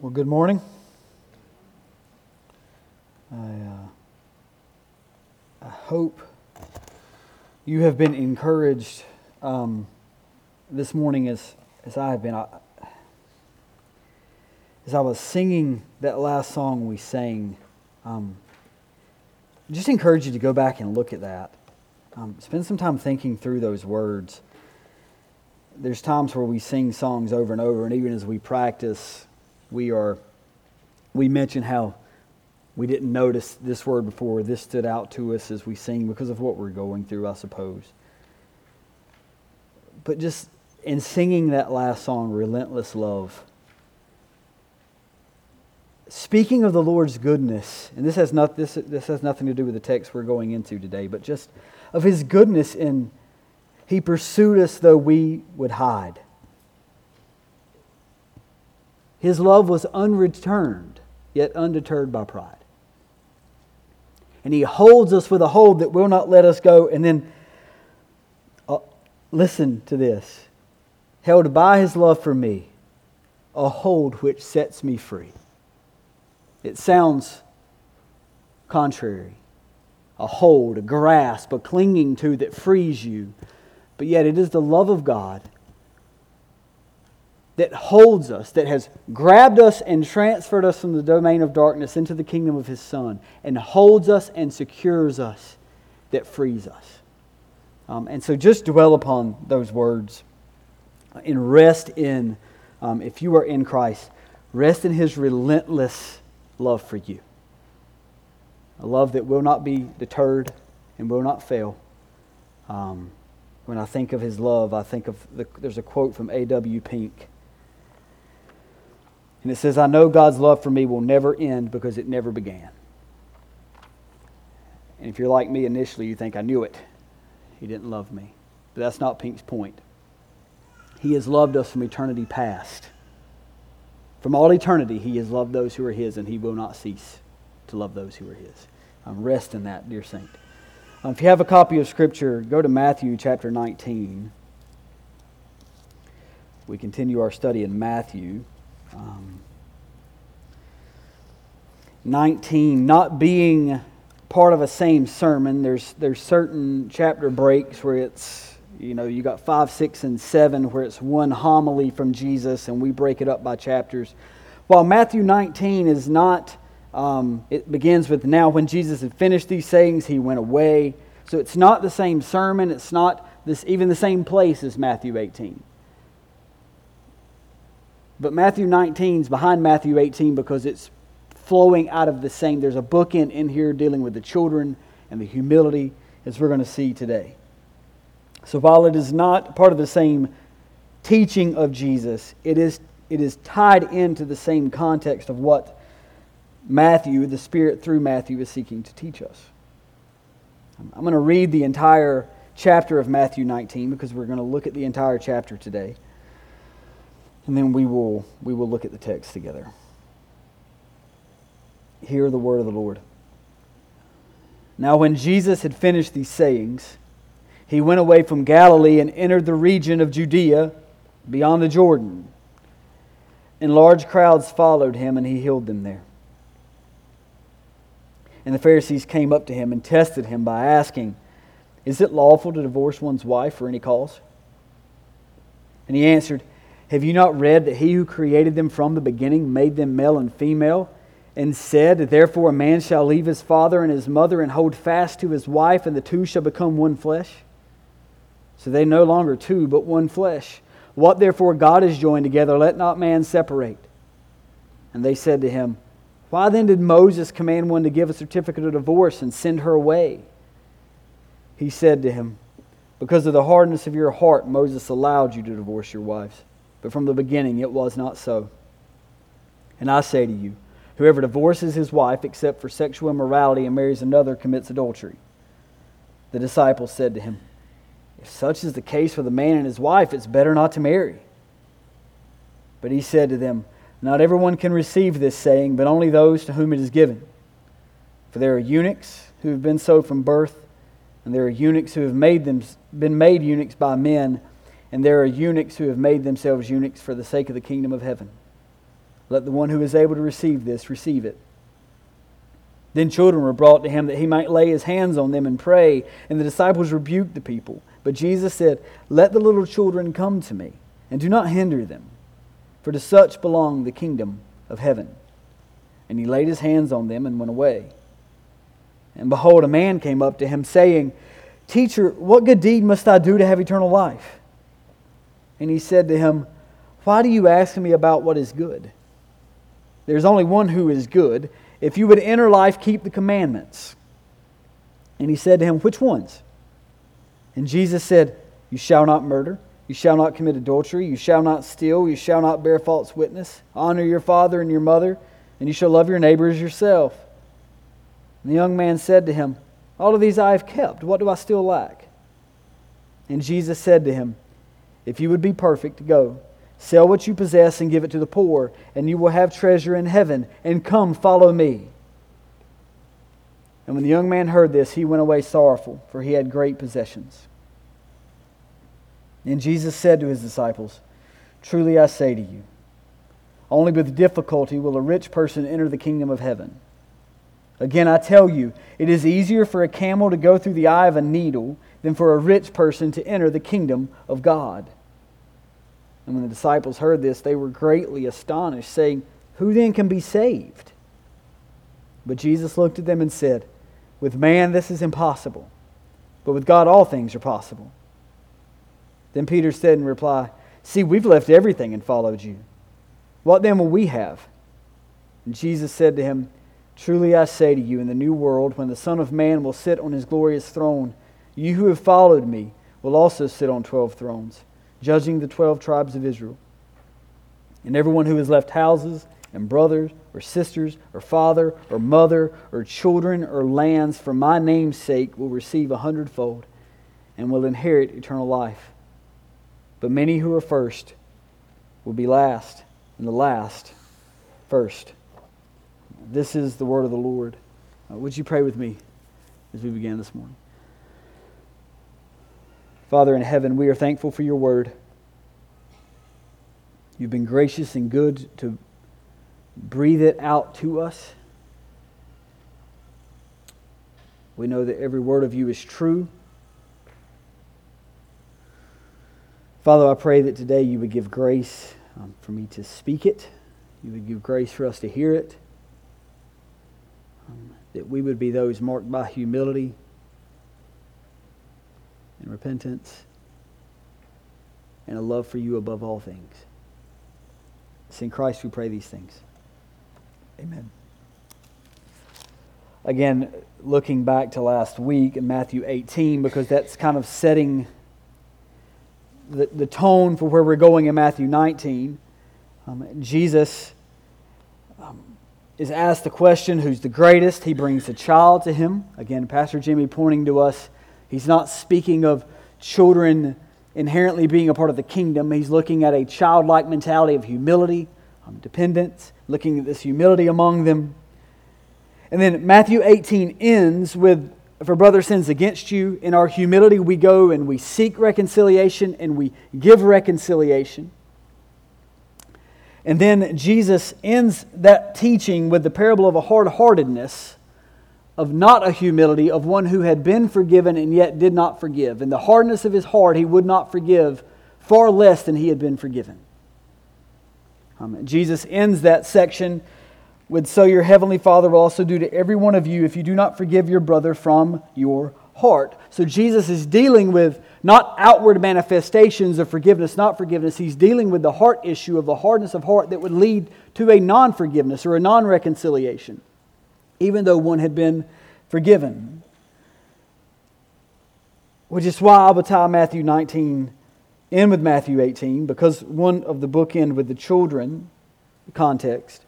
Well, good morning. I, uh, I hope you have been encouraged um, this morning as, as I have been. I, as I was singing that last song we sang, um, just encourage you to go back and look at that. Um, spend some time thinking through those words. There's times where we sing songs over and over, and even as we practice, we are we mention how we didn't notice this word before. This stood out to us as we sing because of what we're going through, I suppose. But just in singing that last song, Relentless Love, speaking of the Lord's goodness, and this has, not, this, this has nothing to do with the text we're going into today, but just of his goodness in he pursued us though we would hide. His love was unreturned, yet undeterred by pride. And He holds us with a hold that will not let us go. And then, uh, listen to this held by His love for me, a hold which sets me free. It sounds contrary. A hold, a grasp, a clinging to that frees you. But yet, it is the love of God that holds us, that has grabbed us and transferred us from the domain of darkness into the kingdom of His Son, and holds us and secures us, that frees us. Um, and so just dwell upon those words and rest in, um, if you are in Christ, rest in His relentless love for you. A love that will not be deterred and will not fail. Um, when I think of His love, I think of the, there's a quote from A.W. Pink and it says, I know God's love for me will never end because it never began. And if you're like me initially, you think, I knew it. He didn't love me. But that's not Pink's point. He has loved us from eternity past. From all eternity, He has loved those who are His, and He will not cease to love those who are His. Um, rest in that, dear saint. Um, if you have a copy of Scripture, go to Matthew chapter 19. We continue our study in Matthew. Um, 19, not being part of a same sermon, there's, there's certain chapter breaks where it's, you know, you got 5, 6, and 7 where it's one homily from Jesus and we break it up by chapters. While Matthew 19 is not, um, it begins with now when Jesus had finished these sayings, he went away. So it's not the same sermon, it's not this, even the same place as Matthew 18. But Matthew 19 is behind Matthew 18 because it's flowing out of the same. There's a bookend in here dealing with the children and the humility, as we're going to see today. So while it is not part of the same teaching of Jesus, it is, it is tied into the same context of what Matthew, the Spirit through Matthew, is seeking to teach us. I'm going to read the entire chapter of Matthew 19 because we're going to look at the entire chapter today and then we will, we will look at the text together. Hear the word of the Lord. Now, when Jesus had finished these sayings, he went away from Galilee and entered the region of Judea beyond the Jordan. And large crowds followed him, and he healed them there. And the Pharisees came up to him and tested him by asking, Is it lawful to divorce one's wife for any cause? And he answered, have you not read that he who created them from the beginning made them male and female, and said, Therefore a man shall leave his father and his mother and hold fast to his wife, and the two shall become one flesh? So they no longer two, but one flesh. What therefore God has joined together, let not man separate. And they said to him, Why then did Moses command one to give a certificate of divorce and send her away? He said to him, Because of the hardness of your heart, Moses allowed you to divorce your wives but from the beginning it was not so. And I say to you, whoever divorces his wife except for sexual immorality and marries another commits adultery. The disciples said to him, If such is the case with a man and his wife, it's better not to marry. But he said to them, Not everyone can receive this saying, but only those to whom it is given. For there are eunuchs who have been so from birth, and there are eunuchs who have made them, been made eunuchs by men and there are eunuchs who have made themselves eunuchs for the sake of the kingdom of heaven. Let the one who is able to receive this receive it. Then children were brought to him that he might lay his hands on them and pray, and the disciples rebuked the people. But Jesus said, Let the little children come to me, and do not hinder them, for to such belong the kingdom of heaven. And he laid his hands on them and went away. And behold, a man came up to him, saying, Teacher, what good deed must I do to have eternal life? And he said to him, Why do you ask me about what is good? There's only one who is good. If you would enter life, keep the commandments. And he said to him, Which ones? And Jesus said, You shall not murder. You shall not commit adultery. You shall not steal. You shall not bear false witness. Honor your father and your mother, and you shall love your neighbor as yourself. And the young man said to him, All of these I have kept. What do I still lack? And Jesus said to him, If you would be perfect, go. Sell what you possess and give it to the poor, and you will have treasure in heaven. And come, follow me. And when the young man heard this, he went away sorrowful, for he had great possessions. And Jesus said to his disciples, Truly I say to you, only with difficulty will a rich person enter the kingdom of heaven. Again, I tell you, it is easier for a camel to go through the eye of a needle than for a rich person to enter the kingdom of God. And when the disciples heard this, they were greatly astonished, saying, Who then can be saved? But Jesus looked at them and said, With man this is impossible, but with God all things are possible. Then Peter said in reply, See, we've left everything and followed you. What then will we have? And Jesus said to him, Truly I say to you, in the new world, when the Son of Man will sit on his glorious throne, you who have followed me will also sit on twelve thrones judging the twelve tribes of Israel. And everyone who has left houses and brothers or sisters or father or mother or children or lands for my name's sake will receive a hundredfold and will inherit eternal life. But many who are first will be last, and the last first. This is the word of the Lord. Uh, would you pray with me as we begin this morning? Father in heaven, we are thankful for your word. You've been gracious and good to breathe it out to us. We know that every word of you is true. Father, I pray that today you would give grace um, for me to speak it. You would give grace for us to hear it. Um, that we would be those marked by humility and repentance and a love for you above all things. It's in Christ we pray these things. Amen. Again, looking back to last week in Matthew 18, because that's kind of setting the, the tone for where we're going in Matthew 19. Um, Jesus um, is asked the question who's the greatest? He brings a child to him. Again, Pastor Jimmy pointing to us He's not speaking of children inherently being a part of the kingdom. He's looking at a childlike mentality of humility, um, dependence, looking at this humility among them. And then Matthew 18 ends with if a brother sins against you, in our humility we go and we seek reconciliation and we give reconciliation. And then Jesus ends that teaching with the parable of a hard heartedness of not a humility of one who had been forgiven and yet did not forgive. In the hardness of his heart, he would not forgive far less than he had been forgiven. Um, Jesus ends that section with So your heavenly Father will also do to every one of you if you do not forgive your brother from your heart. So Jesus is dealing with not outward manifestations of forgiveness, not forgiveness. He's dealing with the heart issue of the hardness of heart that would lead to a non forgiveness or a non reconciliation even though one had been forgiven. Which is why I will tie Matthew 19 in with Matthew 18, because one of the book end with the children context.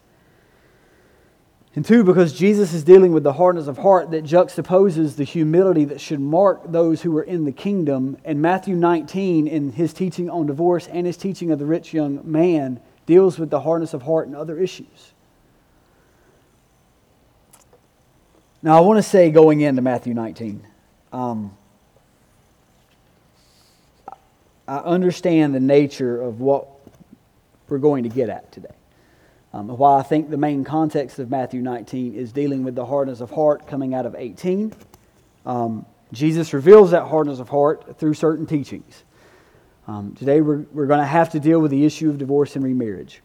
And two, because Jesus is dealing with the hardness of heart that juxtaposes the humility that should mark those who are in the kingdom. And Matthew 19, in his teaching on divorce and his teaching of the rich young man, deals with the hardness of heart and other issues. Now, I want to say going into Matthew 19, um, I understand the nature of what we're going to get at today. Um, why I think the main context of Matthew 19 is dealing with the hardness of heart coming out of 18. Um, Jesus reveals that hardness of heart through certain teachings. Um, today we're, we're going to have to deal with the issue of divorce and remarriage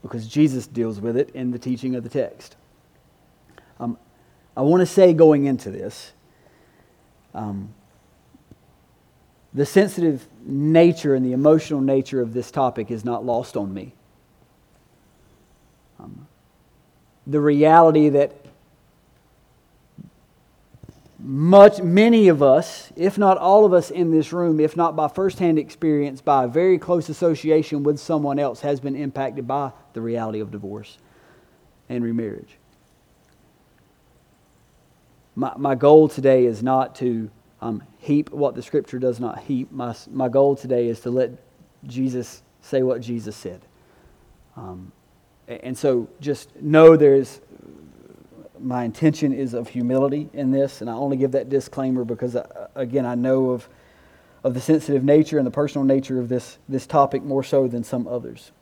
because Jesus deals with it in the teaching of the text. Um, I want to say going into this, um, the sensitive nature and the emotional nature of this topic is not lost on me. Um, the reality that much, many of us, if not all of us in this room, if not by firsthand experience, by a very close association with someone else, has been impacted by the reality of divorce and remarriage. My, my goal today is not to um, heap what the Scripture does not heap. My, my goal today is to let Jesus say what Jesus said. Um, and so just know there's my intention is of humility in this, and I only give that disclaimer because, uh, again, I know of, of the sensitive nature and the personal nature of this, this topic more so than some others.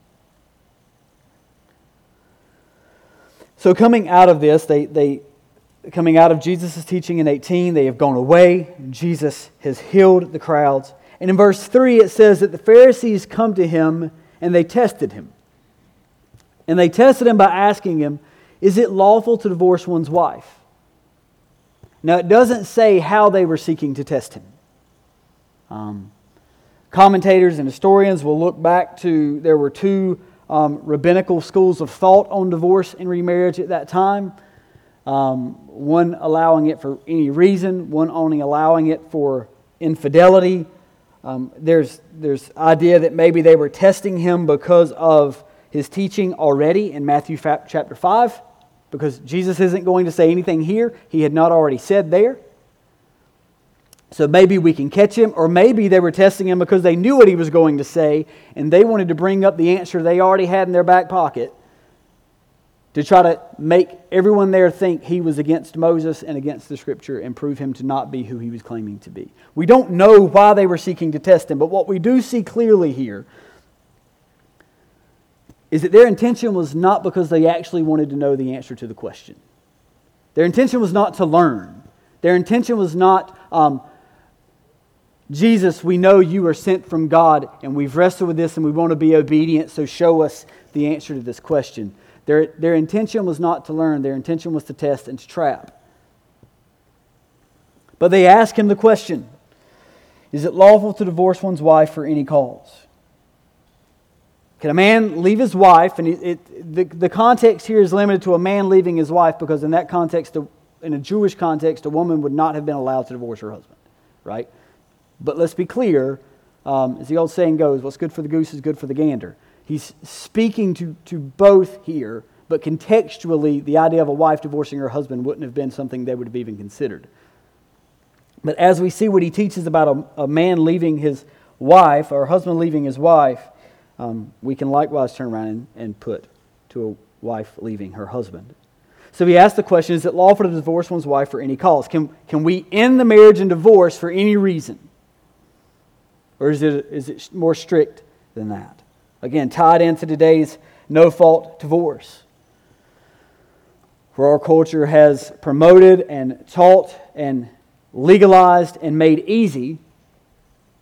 So, coming out of this, they, they coming out of Jesus' teaching in 18, they have gone away. Jesus has healed the crowds. And in verse 3, it says that the Pharisees come to him and they tested him. And they tested him by asking him, Is it lawful to divorce one's wife? Now, it doesn't say how they were seeking to test him. Um, commentators and historians will look back to there were two um, rabbinical schools of thought on divorce and remarriage at that time. Um, one allowing it for any reason, one only allowing it for infidelity. Um, there's there's idea that maybe they were testing him because of his teaching already in Matthew chapter 5 because Jesus isn't going to say anything here he had not already said there. So maybe we can catch him, or maybe they were testing him because they knew what he was going to say and they wanted to bring up the answer they already had in their back pocket to try to make everyone there think he was against Moses and against the scripture and prove him to not be who he was claiming to be. We don't know why they were seeking to test him, but what we do see clearly here is that their intention was not because they actually wanted to know the answer to the question. Their intention was not to learn. Their intention was not, um, Jesus, we know you are sent from God, and we've wrestled with this and we want to be obedient, so show us the answer to this question. Their, their intention was not to learn, their intention was to test and to trap. But they ask him the question Is it lawful to divorce one's wife for any cause? Can a man leave his wife? And it, it, the, the context here is limited to a man leaving his wife because, in that context, in a Jewish context, a woman would not have been allowed to divorce her husband, right? But let's be clear, um, as the old saying goes, what's good for the goose is good for the gander. He's speaking to, to both here, but contextually, the idea of a wife divorcing her husband wouldn't have been something they would have even considered. But as we see what he teaches about a, a man leaving his wife, or a husband leaving his wife, um, we can likewise turn around and, and put to a wife leaving her husband. So he asked the question Is it lawful to divorce one's wife for any cause? Can, can we end the marriage and divorce for any reason? Or is it, is it more strict than that? Again, tied into today's no fault divorce, where our culture has promoted and taught and legalized and made easy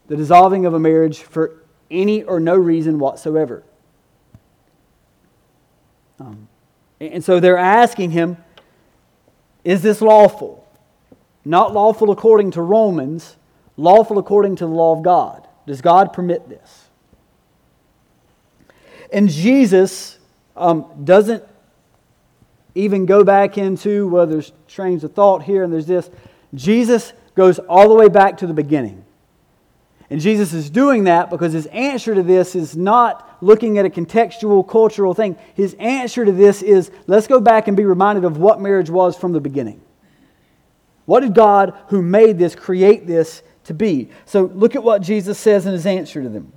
the dissolving of a marriage for any or no reason whatsoever. Um, and so they're asking him, is this lawful? Not lawful according to Romans, lawful according to the law of God. Does God permit this? And Jesus um, doesn't even go back into, well, there's trains of thought here and there's this. Jesus goes all the way back to the beginning. And Jesus is doing that because his answer to this is not looking at a contextual, cultural thing. His answer to this is let's go back and be reminded of what marriage was from the beginning. What did God, who made this, create this to be? So look at what Jesus says in his answer to them.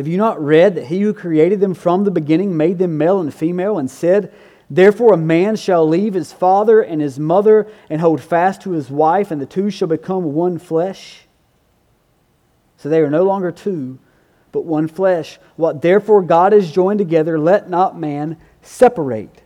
Have you not read that he who created them from the beginning made them male and female and said, Therefore, a man shall leave his father and his mother and hold fast to his wife, and the two shall become one flesh? So they are no longer two, but one flesh. What therefore God has joined together, let not man separate.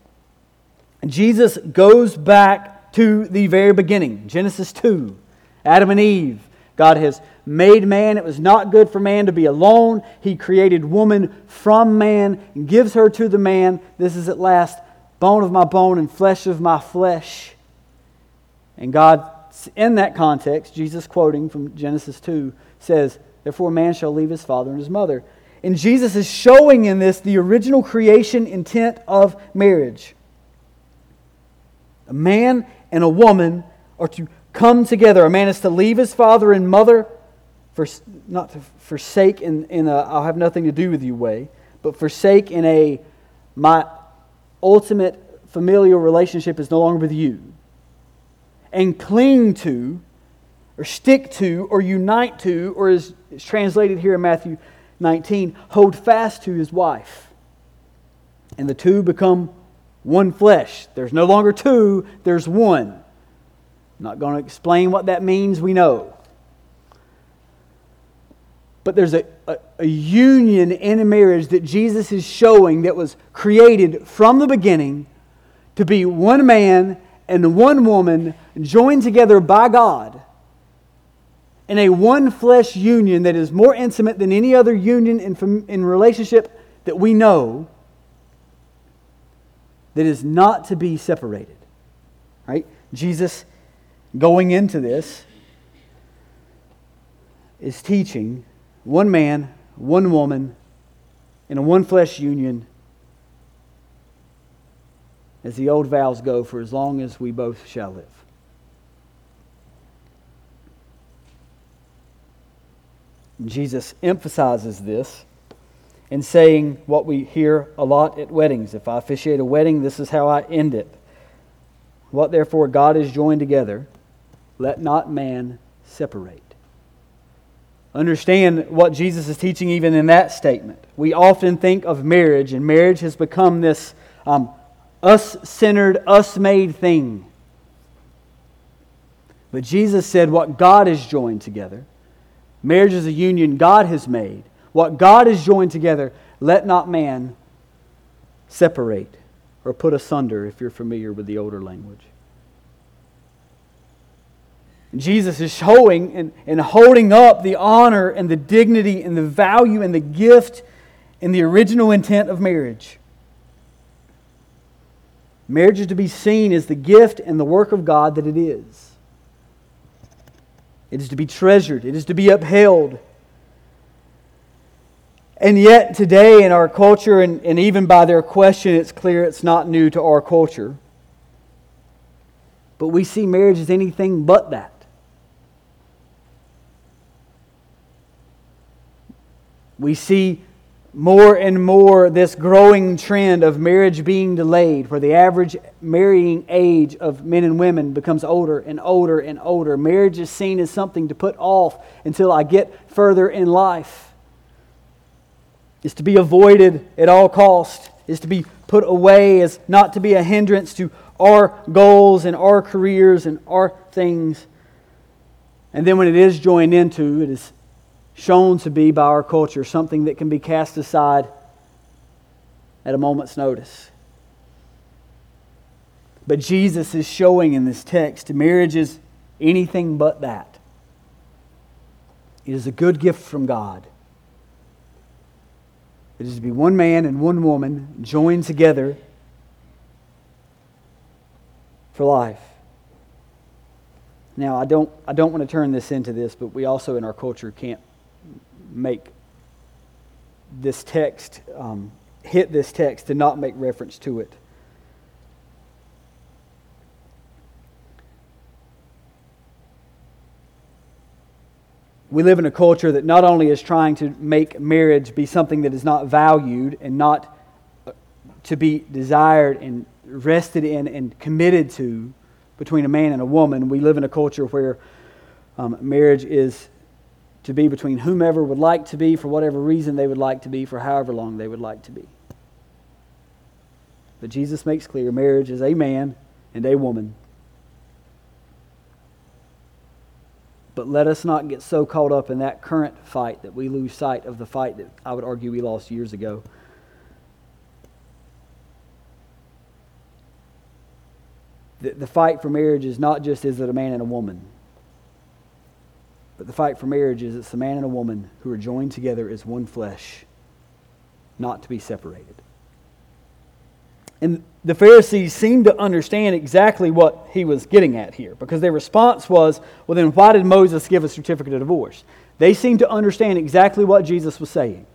And Jesus goes back to the very beginning Genesis 2, Adam and Eve. God has made man. It was not good for man to be alone. He created woman from man and gives her to the man. This is at last bone of my bone and flesh of my flesh. And God, in that context, Jesus quoting from Genesis 2, says, Therefore, man shall leave his father and his mother. And Jesus is showing in this the original creation intent of marriage. A man and a woman are to come together. A man is to leave his father and mother, for, not to forsake in, in a I'll have nothing to do with you way, but forsake in a my ultimate familial relationship is no longer with you. And cling to or stick to or unite to, or as it's translated here in Matthew 19, hold fast to his wife. And the two become one flesh. There's no longer two, there's one. I'm not going to explain what that means, we know. But there's a, a, a, union in a marriage that Jesus is showing that was created from the beginning to be one man and one woman joined together by God in a one flesh union that is more intimate than any other union in, in relationship that we know that is not to be separated. Right? Jesus, going into this, is teaching one man, one woman, in a one flesh union, as the old vows go, for as long as we both shall live. Jesus emphasizes this in saying what we hear a lot at weddings. If I officiate a wedding, this is how I end it. What therefore God has joined together, let not man separate. Understand what Jesus is teaching even in that statement. We often think of marriage, and marriage has become this um, us centered, us made thing. But Jesus said what God has joined together Marriage is a union God has made. What God has joined together, let not man separate or put asunder, if you're familiar with the older language. Jesus is showing and, and holding up the honor and the dignity and the value and the gift and the original intent of marriage. Marriage is to be seen as the gift and the work of God that it is. It is to be treasured, it is to be upheld. And yet, today in our culture, and, and even by their question, it's clear it's not new to our culture. But we see marriage as anything but that. We see more and more this growing trend of marriage being delayed, where the average marrying age of men and women becomes older and older and older. Marriage is seen as something to put off until I get further in life. Is to be avoided at all cost. Is to be put away as not to be a hindrance to our goals and our careers and our things. And then when it is joined into, it is shown to be by our culture something that can be cast aside at a moment's notice. But Jesus is showing in this text marriage is anything but that. It is a good gift from God. It is to be one man and one woman joined together for life. Now, I don't, I don't want to turn this into this, but we also in our culture can't make this text, um, hit this text, to not make reference to it. We live in a culture that not only is trying to make marriage be something that is not valued and not uh, to be desired and rested in and committed to between a man and a woman, we live in a culture where um, marriage is to be between whomever would like to be for whatever reason they would like to be for however long they would like to be. But Jesus makes clear marriage is a man and a woman. But let us not get so caught up in that current fight that we lose sight of the fight that I would argue we lost years ago. The, the fight for marriage is not just is it a man and a woman, but the fight for marriage is it's a man and a woman who are joined together as one flesh, not to be separated. And the Pharisees seemed to understand exactly what he was getting at here because their response was, well, then why did Moses give a certificate of divorce? They seemed to understand exactly what Jesus was saying.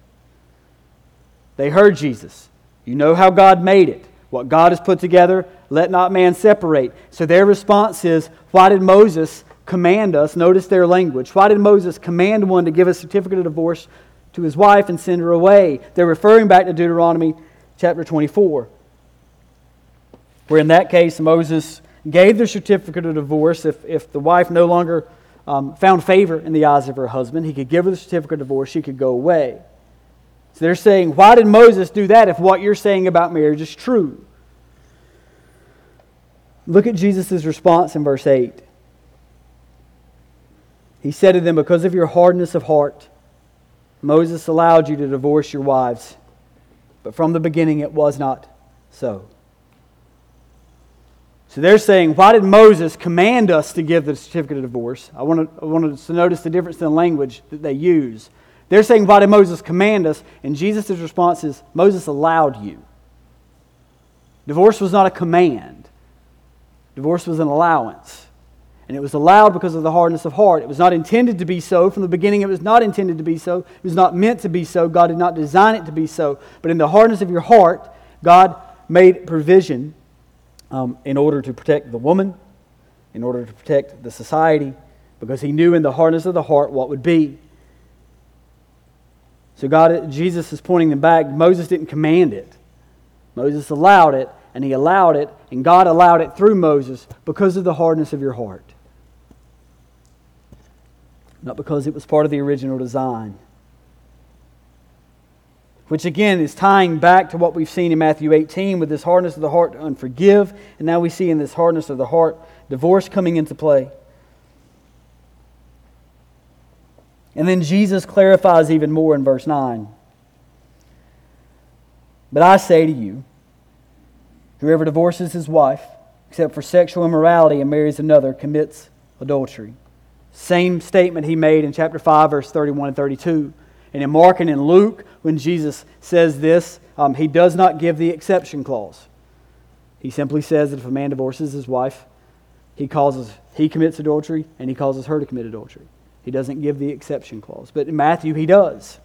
They heard Jesus. You know how God made it. What God has put together, let not man separate. So their response is, why did Moses command us? Notice their language. Why did Moses command one to give a certificate of divorce to his wife and send her away? They're referring back to Deuteronomy chapter 24 where in that case Moses gave the certificate of divorce if, if the wife no longer um, found favor in the eyes of her husband. He could give her the certificate of divorce, she could go away. So they're saying, why did Moses do that if what you're saying about marriage is true? Look at Jesus' response in verse 8. He said to them, Because of your hardness of heart, Moses allowed you to divorce your wives, but from the beginning it was not so. So they're saying, why did Moses command us to give the certificate of divorce? I wanted, to notice the difference in the language that they use. They're saying, why did Moses command us? And Jesus' response is, Moses allowed you. Divorce was not a command, divorce was an allowance. And it was allowed because of the hardness of heart. It was not intended to be so. From the beginning, it was not intended to be so. It was not meant to be so. God did not design it to be so. But in the hardness of your heart, God made provision um, in order to protect the woman, in order to protect the society, because he knew in the hardness of the heart what would be. So God, Jesus is pointing them back. Moses didn't command it. Moses allowed it, and he allowed it, and God allowed it through Moses because of the hardness of your heart. Not because it was part of the original design which again is tying back to what we've seen in Matthew 18 with this hardness of the heart to unforgive. And now we see in this hardness of the heart divorce coming into play. And then Jesus clarifies even more in verse 9. But I say to you, whoever divorces his wife, except for sexual immorality, and marries another, commits adultery. Same statement he made in chapter 5, verse 31 and 32. And in Mark and in Luke, when Jesus says this, um, he does not give the exception clause. He simply says that if a man divorces his wife, he causes he commits adultery and he causes her to commit adultery. He doesn't give the exception clause. But in Matthew, he does.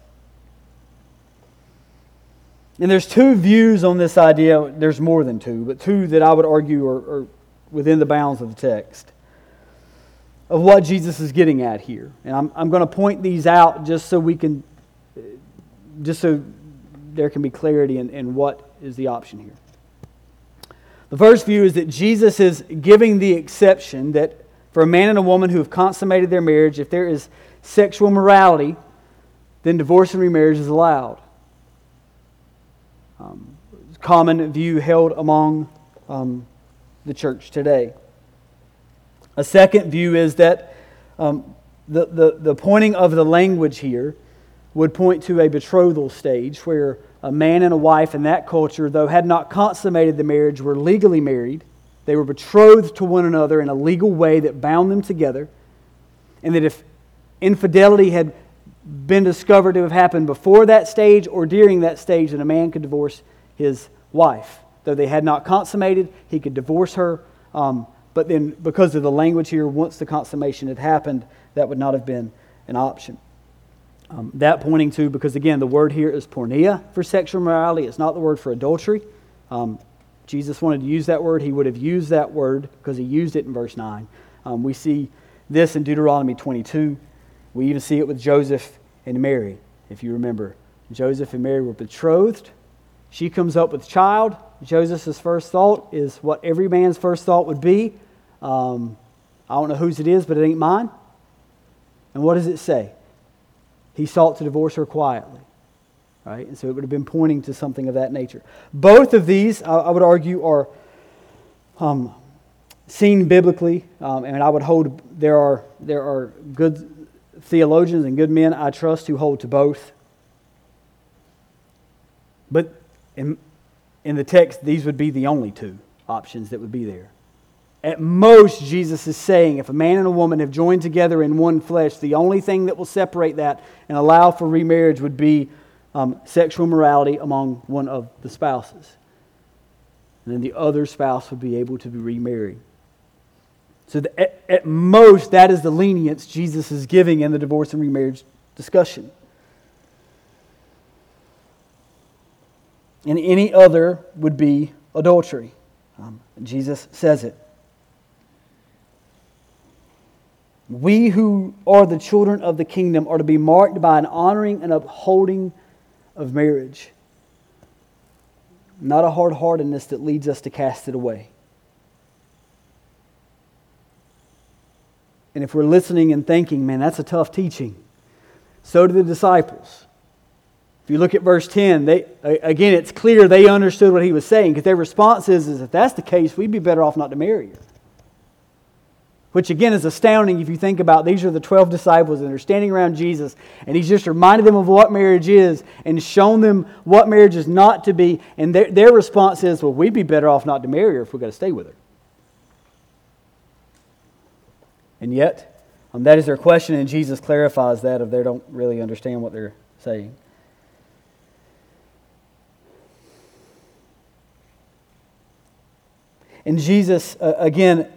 And there's two views on this idea. There's more than two, but two that I would argue are, are within the bounds of the text of what Jesus is getting at here. And I'm, I'm going to point these out just so we can just so there can be clarity in, in what is the option here. The first view is that Jesus is giving the exception that for a man and a woman who have consummated their marriage, if there is sexual morality, then divorce and remarriage is allowed. Um, common view held among um, the church today. A second view is that um, the, the, the pointing of the language here would point to a betrothal stage where a man and a wife in that culture, though had not consummated the marriage, were legally married. They were betrothed to one another in a legal way that bound them together. And that if infidelity had been discovered to have happened before that stage or during that stage, then a man could divorce his wife. Though they had not consummated, he could divorce her. Um, but then, because of the language here, once the consummation had happened, that would not have been an option. Um, that pointing to, because again, the word here is porneia for sexual morality. It's not the word for adultery. Um, Jesus wanted to use that word. He would have used that word because he used it in verse 9. Um, we see this in Deuteronomy 22. We even see it with Joseph and Mary, if you remember. Joseph and Mary were betrothed. She comes up with child. Joseph's first thought is what every man's first thought would be. Um, I don't know whose it is, but it ain't mine. And what does it say? he sought to divorce her quietly. Right? And so it would have been pointing to something of that nature. Both of these, I would argue, are um, seen biblically, um, and I would hold there are there are good theologians and good men I trust who hold to both. But in, in the text, these would be the only two options that would be there. At most, Jesus is saying if a man and a woman have joined together in one flesh, the only thing that will separate that and allow for remarriage would be um, sexual morality among one of the spouses. And then the other spouse would be able to be remarried. So, the, at, at most, that is the lenience Jesus is giving in the divorce and remarriage discussion. And any other would be adultery. Um, Jesus says it. We who are the children of the kingdom are to be marked by an honoring and upholding of marriage, not a hard heartedness that leads us to cast it away. And if we're listening and thinking, man, that's a tough teaching, so do the disciples. If you look at verse 10, they, again, it's clear they understood what he was saying because their response is, is if that's the case, we'd be better off not to marry her which again is astounding if you think about these are the 12 disciples and they're standing around Jesus and he's just reminded them of what marriage is and shown them what marriage is not to be and their, their response is well we'd be better off not to marry her if we've got to stay with her. And yet um, that is their question and jesus clarifies that if they don't really understand what they're saying. And jesus uh, again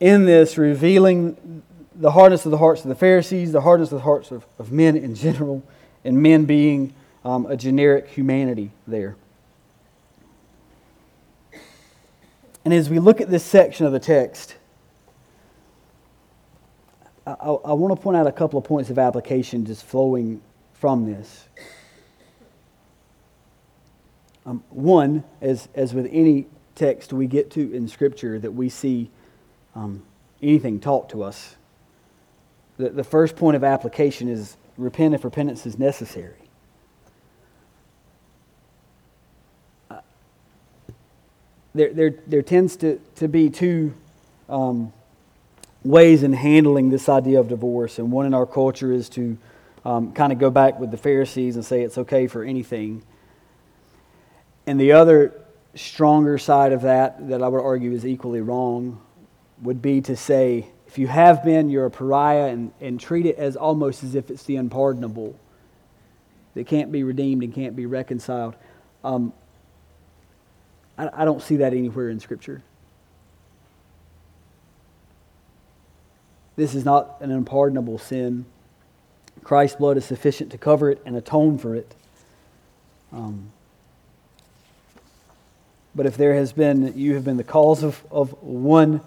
in this revealing the hardness of the hearts of the Pharisees, the hardness of the hearts of, of men in general, and men being um, a generic humanity there. And as we look at this section of the text, I, I, want to point out a couple of points of application just flowing from this. Um, one, as, as with any text we get to in Scripture that we see um, anything taught to us. The, the first point of application is repent if repentance is necessary. Uh, there, there, there tends to, to be two um, ways in handling this idea of divorce, and one in our culture is to um, kind of go back with the Pharisees and say it's okay for anything. And the other stronger side of that, that I would argue is equally wrong, would be to say, if you have been, you're a pariah, and, and treat it as almost as if it's the unpardonable that can't be redeemed and can't be reconciled. Um, I, I don't see that anywhere in Scripture. This is not an unpardonable sin. Christ's blood is sufficient to cover it and atone for it. Um, but if there has been, you have been the cause of, of one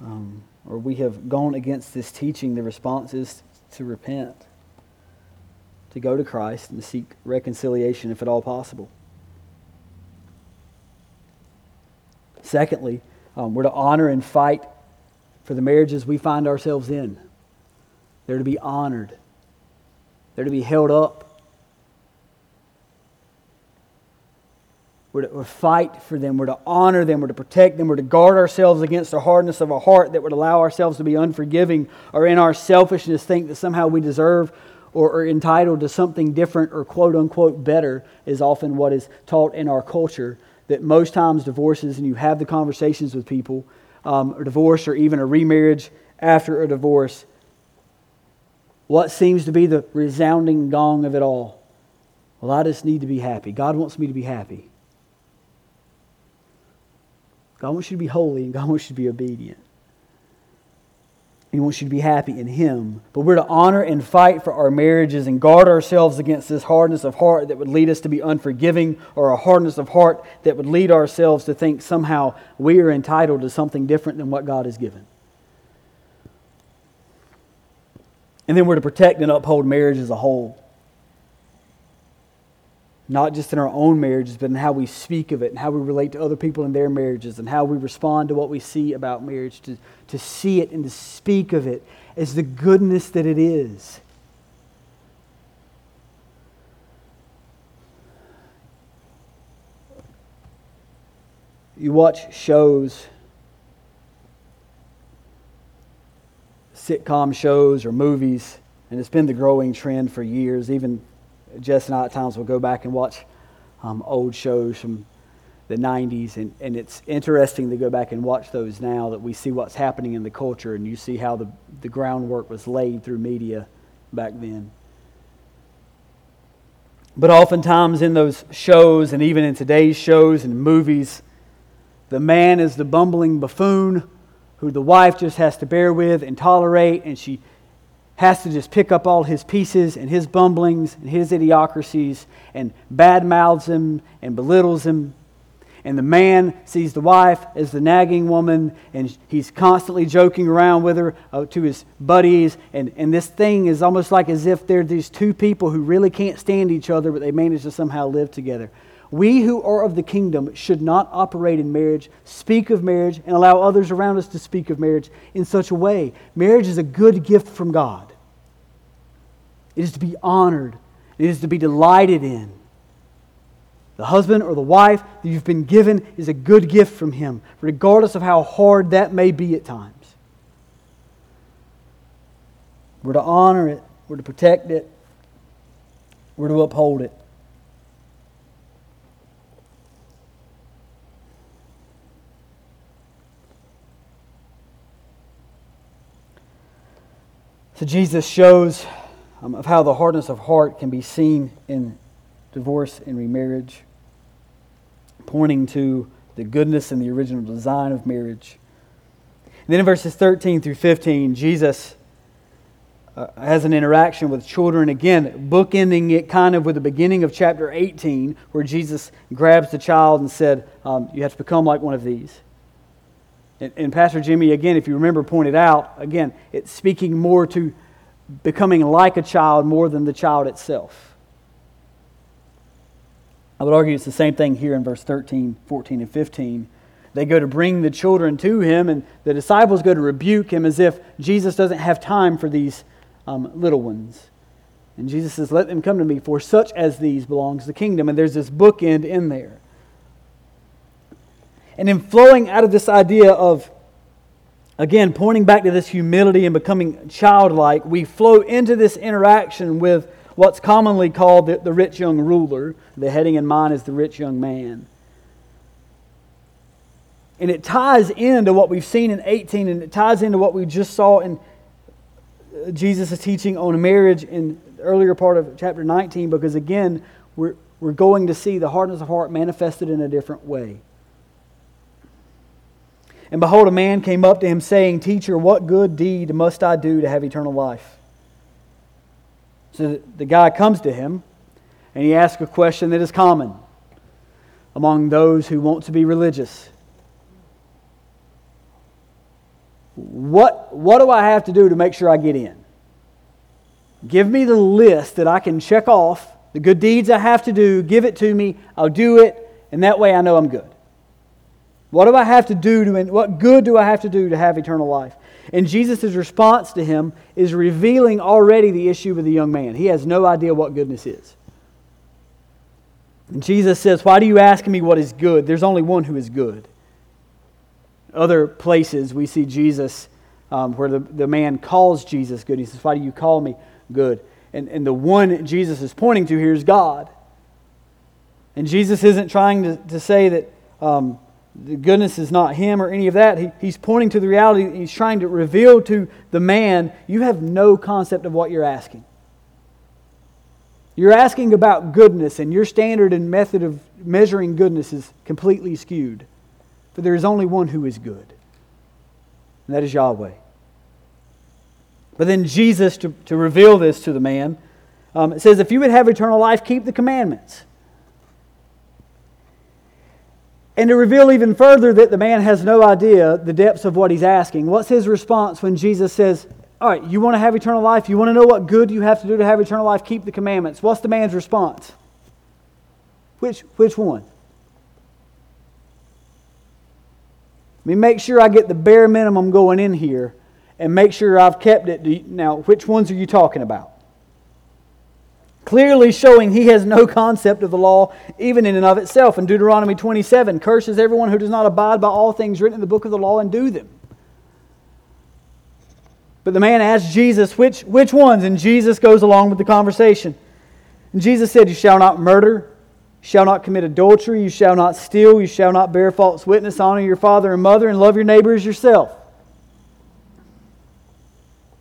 um, or we have gone against this teaching, the response is to repent, to go to Christ and seek reconciliation if at all possible. Secondly, um, we're to honor and fight for the marriages we find ourselves in. They're to be honored, they're to be held up We're to, we're fight for them. We're to honor them. We're to protect them. We're to guard ourselves against the hardness of a heart that would allow ourselves to be unforgiving or in our selfishness think that somehow we deserve or are entitled to something different or quote unquote better is often what is taught in our culture. That most times divorces, and you have the conversations with people, um, or divorce or even a remarriage after a divorce, what seems to be the resounding gong of it all? Well, I just need to be happy. God wants me to be happy. God wants you to be holy and God wants you to be obedient. He wants you to be happy in Him. But we're to honor and fight for our marriages and guard ourselves against this hardness of heart that would lead us to be unforgiving or a hardness of heart that would lead ourselves to think somehow we are entitled to something different than what God has given. And then we're to protect and uphold marriage as a whole not just in our own marriages, but in how we speak of it and how we relate to other people in their marriages and how we respond to what we see about marriage, to, to see it and to speak of it as the goodness that it is. You watch shows sitcom shows or movies, and it's been the growing trend for years. Even Jess and I at times will go back and watch um, old shows from the 90s, and, and it's interesting to go back and watch those now that we see what's happening in the culture and you see how the, the groundwork was laid through media back then. But oftentimes in those shows, and even in today's shows and movies, the man is the bumbling buffoon who the wife just has to bear with and tolerate, and she has to just pick up all his pieces and his bumblings and his idiocracies and badmouths him and belittles him and the man sees the wife as the nagging woman, and he's constantly joking around with her uh, to his buddies. And, and this thing is almost like as if they're these two people who really can't stand each other, but they manage to somehow live together. We who are of the kingdom should not operate in marriage, speak of marriage, and allow others around us to speak of marriage in such a way. Marriage is a good gift from God. It is to be honored, it is to be delighted in. The husband or the wife that you've been given is a good gift from Him, regardless of how hard that may be at times. We're to honor it, we're to protect it, we're to uphold it. So Jesus shows um, of how the hardness of heart can be seen in divorce and remarriage pointing to the goodness and the original design of marriage. And then in verses 13 through 15, Jesus uh, has an interaction with children, again, bookending it kind of with the beginning of chapter 18, where Jesus grabs the child and said, um, You have to become like one of these. And, and Pastor Jimmy, again, if you remember, pointed out, again, it's speaking more to becoming like a child more than the child itself. I would argue it's the same thing here in verse 13, 14, and 15. They go to bring the children to him, and the disciples go to rebuke him as if Jesus doesn't have time for these um, little ones. And Jesus says, Let them come to me, for such as these belongs the kingdom. And there's this bookend in there. And in flowing out of this idea of, again, pointing back to this humility and becoming childlike, we flow into this interaction with what's commonly called the, the rich young ruler. The heading in mind is the rich young man. And it ties into what we've seen in 18, and it ties into what we just saw in uh, Jesus' teaching on marriage in the earlier part of chapter 19, because again, we're, we're going to see the hardness of heart manifested in a different way. And behold, a man came up to him, saying, Teacher, what good deed must I do to have eternal life? So the guy comes to him and he asks a question that is common among those who want to be religious. What, what do I have to do to make sure I get in? Give me the list that I can check off, the good deeds I have to do, give it to me, I'll do it, and that way I know I'm good. What do I have to do to, what good do I have to do to have eternal life? And Jesus' response to him is revealing already the issue with the young man. He has no idea what goodness is. And Jesus says, Why do you ask me what is good? There's only one who is good. Other places we see Jesus um, where the, the man calls Jesus good. He says, Why do you call me good? And, and the one Jesus is pointing to here is God. And Jesus isn't trying to, to say that um, the goodness is not him or any of that. He, he's pointing to the reality. He's trying to reveal to the man, you have no concept of what you're asking. You're asking about goodness, and your standard and method of measuring goodness is completely skewed. For there is only one who is good, and that is Yahweh. But then Jesus, to, to reveal this to the man, um, it says, If you would have eternal life, keep the commandments. And to reveal even further that the man has no idea the depths of what he's asking, what's his response when Jesus says, All right, you want to have eternal life? You want to know what good you have to do to have eternal life? Keep the commandments. What's the man's response? Which, which one? Let me make sure I get the bare minimum going in here and make sure I've kept it. Now, which ones are you talking about? Clearly showing he has no concept of the law even in and of itself. In Deuteronomy 27, curses everyone who does not abide by all things written in the book of the law and do them. But the man asked Jesus, which, which ones? And Jesus goes along with the conversation. And Jesus said, You shall not murder, you shall not commit adultery, you shall not steal, you shall not bear false witness, honor your father and mother, and love your neighbor as yourself.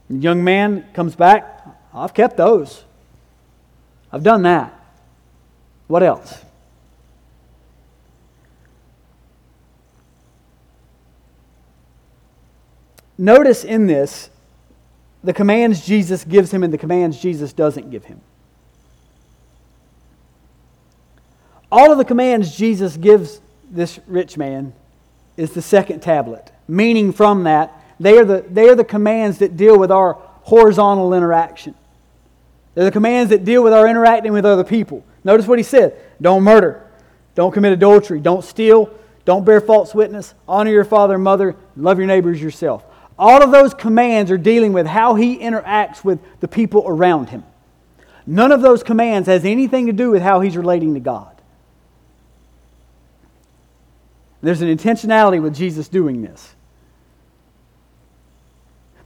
The young man comes back, I've kept those. I've done that. What else? Notice in this the commands Jesus gives him and the commands Jesus doesn't give him. All of the commands Jesus gives this rich man is the second tablet. Meaning from that, they are the, they are the commands that deal with our horizontal interaction. They're the commands that deal with our interacting with other people. Notice what he said don't murder, don't commit adultery, don't steal, don't bear false witness, honor your father and mother, love your neighbors yourself. All of those commands are dealing with how he interacts with the people around him. None of those commands has anything to do with how he's relating to God. There's an intentionality with Jesus doing this.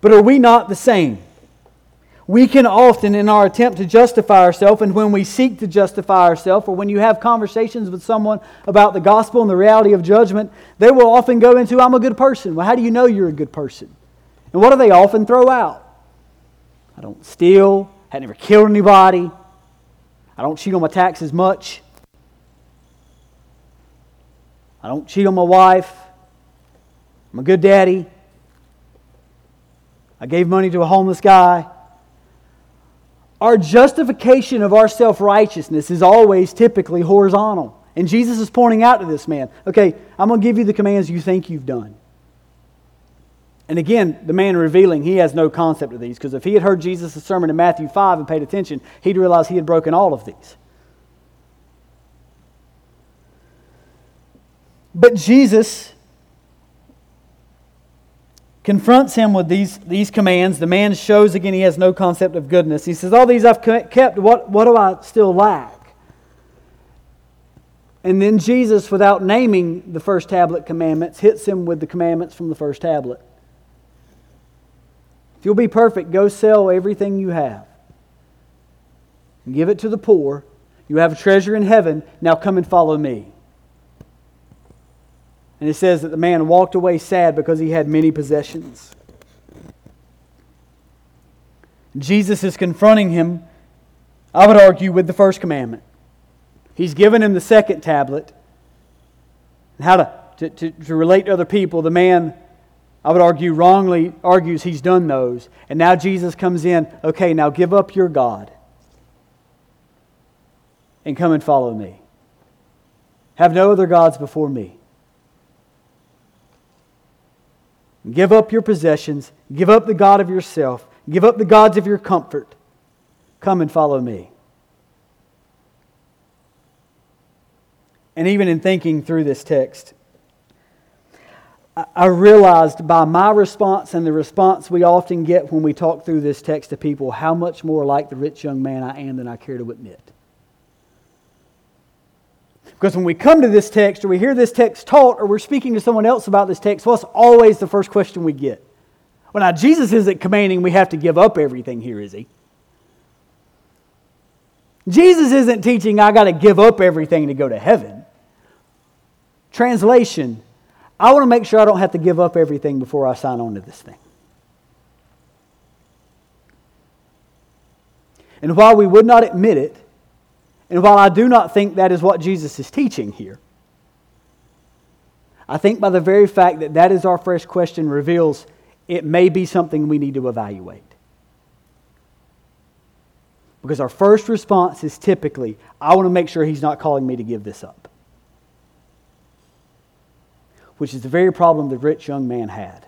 But are we not the same? We can often, in our attempt to justify ourselves, and when we seek to justify ourselves, or when you have conversations with someone about the gospel and the reality of judgment, they will often go into, I'm a good person. Well, how do you know you're a good person? And what do they often throw out? I don't steal. I never killed anybody. I don't cheat on my taxes much. I don't cheat on my wife. I'm a good daddy. I gave money to a homeless guy. Our justification of our self righteousness is always typically horizontal. And Jesus is pointing out to this man okay, I'm going to give you the commands you think you've done. And again, the man revealing, he has no concept of these, because if he had heard Jesus' sermon in Matthew 5 and paid attention, he'd realize he had broken all of these. But Jesus confronts him with these, these commands. The man shows again he has no concept of goodness. He says, All these I've kept, what, what do I still lack? And then Jesus, without naming the first tablet commandments, hits him with the commandments from the first tablet. If you'll be perfect, go sell everything you have and give it to the poor. You have a treasure in heaven. Now come and follow me. And it says that the man walked away sad because he had many possessions. Jesus is confronting him, I would argue, with the first commandment. He's given him the second tablet. How to, to, to, to relate to other people. The man I would argue, wrongly argues he's done those. And now Jesus comes in, okay, now give up your God and come and follow me. Have no other gods before me. Give up your possessions. Give up the God of yourself. Give up the gods of your comfort. Come and follow me. And even in thinking through this text, I realized by my response and the response we often get when we talk through this text to people how much more like the rich young man I am than I care to admit. Because when we come to this text or we hear this text taught or we're speaking to someone else about this text, what's always the first question we get? Well, now, Jesus isn't commanding we have to give up everything here, is he? Jesus isn't teaching I got to give up everything to go to heaven. Translation I want to make sure I don't have to give up everything before I sign on to this thing. And while we would not admit it, and while I do not think that is what Jesus is teaching here, I think by the very fact that that is our first question reveals it may be something we need to evaluate. Because our first response is typically, I want to make sure he's not calling me to give this up which is the very problem the rich young man had.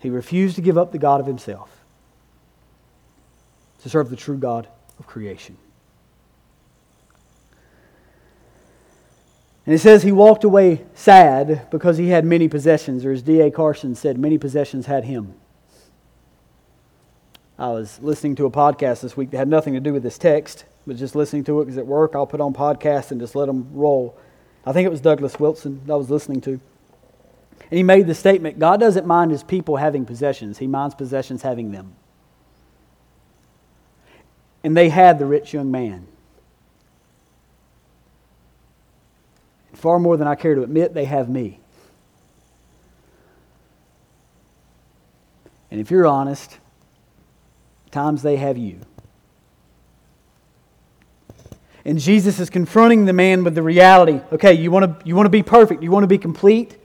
He refused to give up the God of himself to serve the true God of creation. And it says he walked away sad because he had many possessions, or as D.A. Carson said, many possessions had him. I was listening to a podcast this week that had nothing to do with this text, but just listening to it because at work I'll put on podcasts and just let them roll. I think it was Douglas Wilson that I was listening to. And he made the statement God doesn't mind his people having possessions, he minds possessions having them. And they had the rich young man. Far more than I care to admit, they have me. And if you're honest, times they have you. And Jesus is confronting the man with the reality okay, you want to, you want to be perfect, you want to be complete?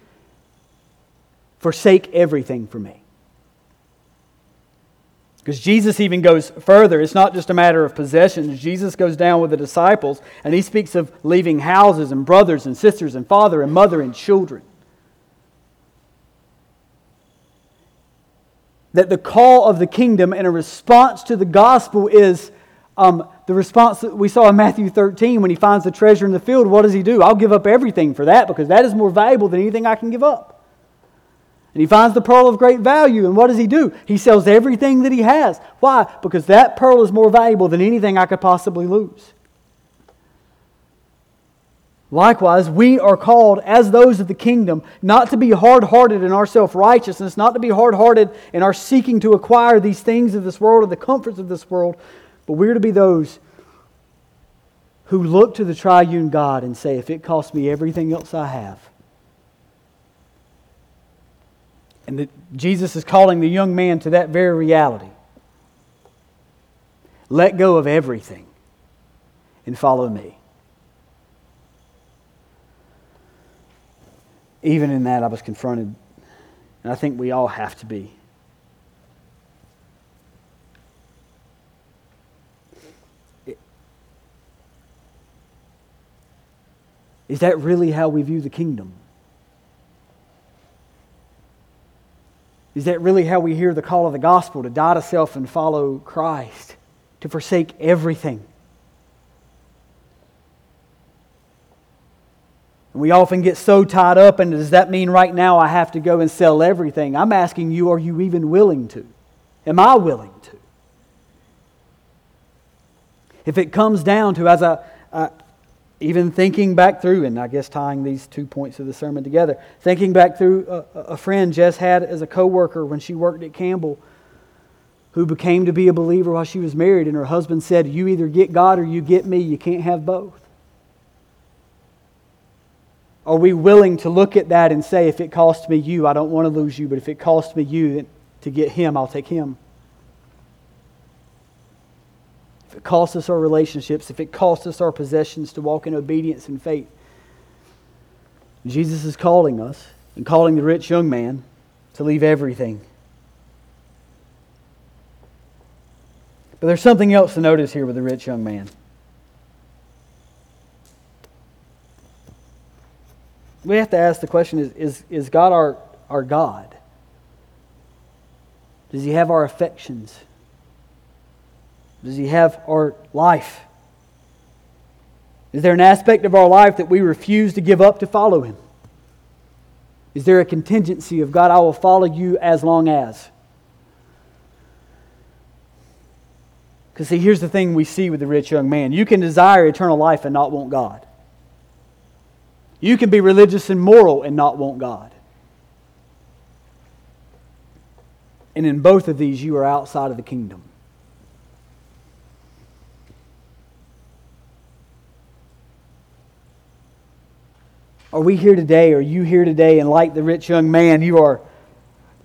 Forsake everything for me. Because Jesus even goes further. It's not just a matter of possessions. Jesus goes down with the disciples and he speaks of leaving houses and brothers and sisters and father and mother and children. That the call of the kingdom and a response to the gospel is um, the response that we saw in Matthew 13 when he finds the treasure in the field. What does he do? I'll give up everything for that because that is more valuable than anything I can give up. And he finds the pearl of great value. And what does he do? He sells everything that he has. Why? Because that pearl is more valuable than anything I could possibly lose. Likewise, we are called, as those of the kingdom, not to be hard hearted in our self righteousness, not to be hard hearted in our seeking to acquire these things of this world or the comforts of this world, but we're to be those who look to the triune God and say, if it costs me everything else I have, And that Jesus is calling the young man to that very reality. Let go of everything and follow me. Even in that, I was confronted, and I think we all have to be. Is that really how we view the kingdom? Is that really how we hear the call of the gospel to die to self and follow Christ, to forsake everything? We often get so tied up, and does that mean right now I have to go and sell everything? I'm asking you, are you even willing to? Am I willing to? If it comes down to, as I, even thinking back through, and I guess tying these two points of the sermon together, thinking back through a, a friend Jess had as a coworker when she worked at Campbell, who became to be a believer while she was married, and her husband said, "You either get God or you get me. You can't have both." Are we willing to look at that and say, if it costs me you, I don't want to lose you, but if it costs me you to get him, I'll take him? If it costs us our relationships, if it costs us our possessions to walk in obedience and faith. Jesus is calling us and calling the rich young man to leave everything. But there's something else to notice here with the rich young man. We have to ask the question is, is, is God our, our God? Does he have our affections? Does He have our life? Is there an aspect of our life that we refuse to give up to follow Him? Is there a contingency of God, I will follow you as long as? Because, see, here's the thing we see with the rich young man you can desire eternal life and not want God. You can be religious and moral and not want God. And in both of these, you are outside of the kingdom. Are we here today? Are you here today? And like the rich young man, you are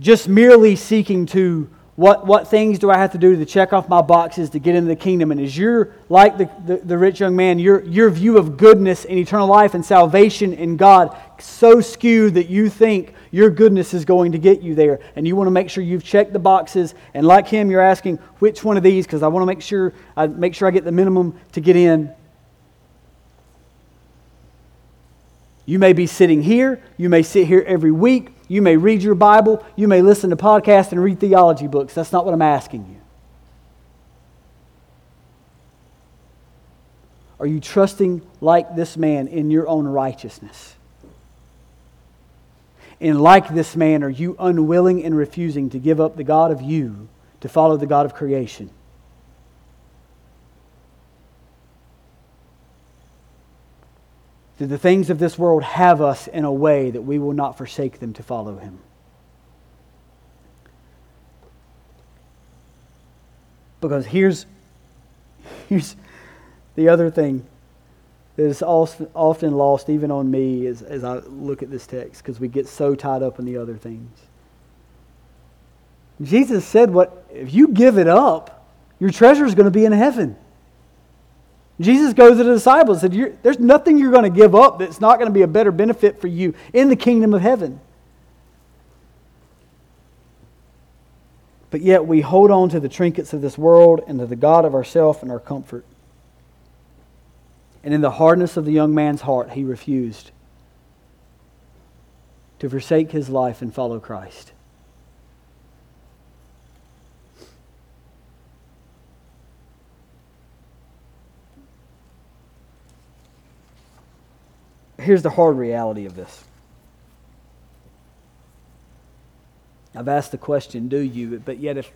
just merely seeking to what, what things do I have to do to check off my boxes to get into the kingdom? And as you're like the, the, the, rich young man, your, your view of goodness and eternal life and salvation in God so skewed that you think your goodness is going to get you there. And you want to make sure you've checked the boxes. And like him, you're asking, which one of these? Because I want to make sure I make sure I get the minimum to get in. You may be sitting here. You may sit here every week. You may read your Bible. You may listen to podcasts and read theology books. That's not what I'm asking you. Are you trusting like this man in your own righteousness? And like this man, are you unwilling and refusing to give up the God of you to follow the God of creation? Do the things of this world have us in a way that we will not forsake them to follow him? Because here's, here's the other thing that is often lost, even on me, as, as I look at this text, because we get so tied up in the other things. Jesus said, "What if you give it up? Your treasure is going to be in heaven." Jesus goes to the disciples and said, There's nothing you're going to give up that's not going to be a better benefit for you in the kingdom of heaven. But yet we hold on to the trinkets of this world and to the God of ourself and our comfort. And in the hardness of the young man's heart, he refused to forsake his life and follow Christ. Here's the hard reality of this. I've asked the question, do you? But yet, if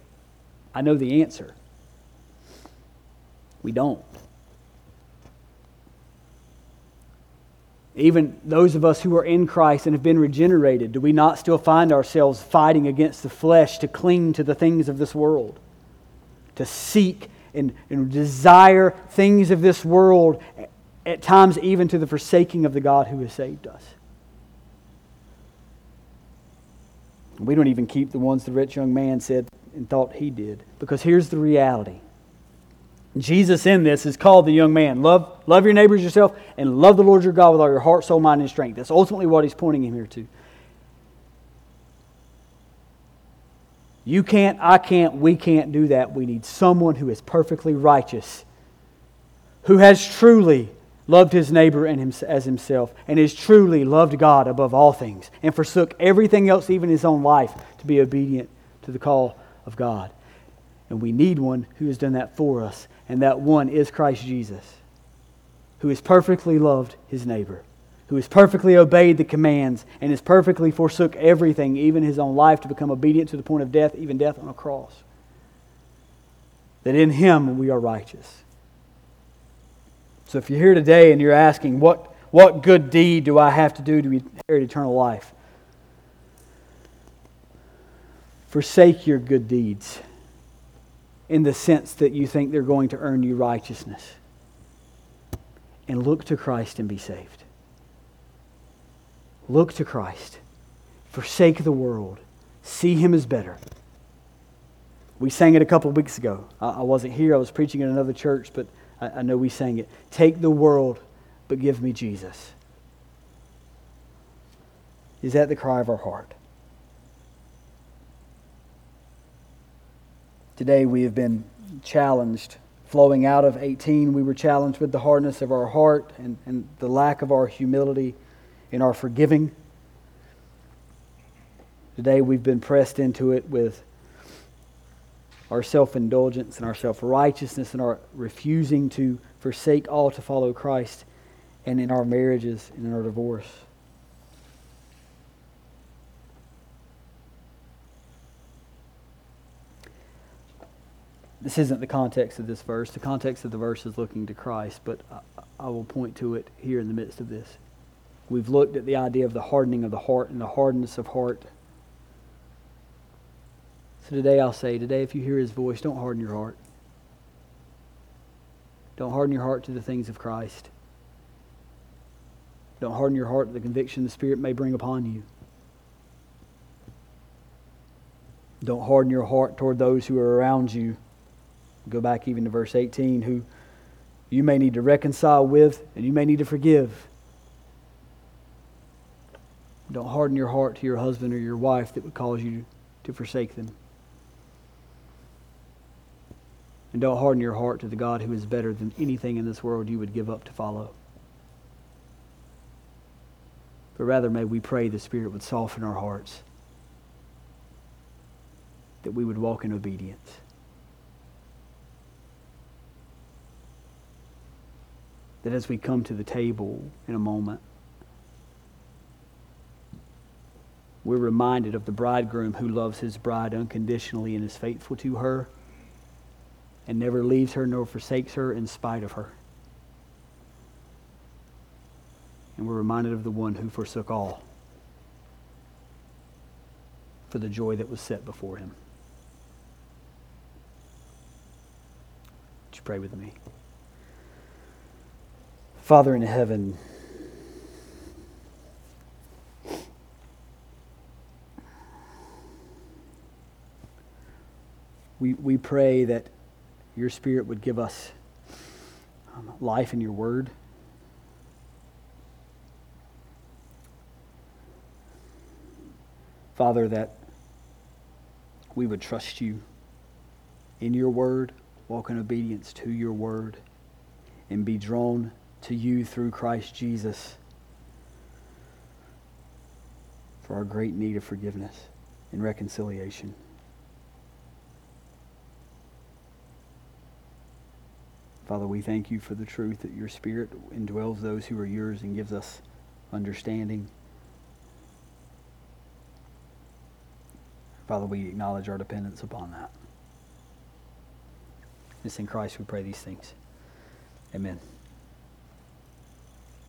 I know the answer, we don't. Even those of us who are in Christ and have been regenerated, do we not still find ourselves fighting against the flesh to cling to the things of this world? To seek and, and desire things of this world at times even to the forsaking of the God who has saved us. We don't even keep the ones the rich young man said and thought he did. Because here's the reality. Jesus in this is called the young man. Love, love your neighbors yourself and love the Lord your God with all your heart, soul, mind, and strength. That's ultimately what he's pointing him here to. You can't, I can't, we can't do that. We need someone who is perfectly righteous, who has truly loved his neighbor and him, as himself, and is truly loved God above all things, and forsook everything else, even his own life, to be obedient to the call of God. And we need one who has done that for us, and that one is Christ Jesus, who has perfectly loved his neighbor, who has perfectly obeyed the commands, and has perfectly forsook everything, even his own life, to become obedient to the point of death, even death on a cross. That in him we are righteous. So if you're here today and you're asking, what, what good deed do I have to do to inherit eternal life? Forsake your good deeds in the sense that you think they're going to earn you righteousness. And look to Christ and be saved. Look to Christ. Forsake the world. See Him as better. We sang it a couple of weeks ago. I wasn't here, I was preaching in another church, but I, I know we sang it. Take the world, but give me Jesus. Is that the cry of our heart? Today we have been challenged. Flowing out of 18, we were challenged with the hardness of our heart and, and the lack of our humility in our forgiving. Today we've been pressed into it with our self indulgence and our self righteousness and our refusing to forsake all to follow Christ and in our marriages and in our divorce. This isn't the context of this verse. The context of the verse is looking to Christ, but I, I will point to it here in the midst of this. We've looked at the idea of the hardening of the heart and the hardness of heart so today I'll say, today if you hear his voice, don't harden your heart. Don't harden your heart to the things of Christ. Don't harden your heart to the conviction the Spirit may bring upon you. Don't harden your heart toward those who are around you. Go back even to verse 18, who you may need to reconcile with and you may need to forgive. Don't harden your heart to your husband or your wife that would cause you to forsake them. And don't harden your heart to the God who is better than anything in this world you would give up to follow. But rather, may we pray the Spirit would soften our hearts, that we would walk in obedience. That as we come to the table in a moment, we're reminded of the bridegroom who loves his bride unconditionally and is faithful to her and never leaves her nor forsakes her in spite of her. And we're reminded of the one who forsook all for the joy that was set before him. Would you pray with me? Father in heaven, we, we pray that your Spirit would give us um, life in your word. Father, that we would trust you in your word, walk in obedience to your word, and be drawn to you through Christ Jesus for our great need of forgiveness and reconciliation. Father, we thank you for the truth that your Spirit indwells those who are yours and gives us understanding. Father, we acknowledge our dependence upon that. It's in Christ we pray these things. Amen.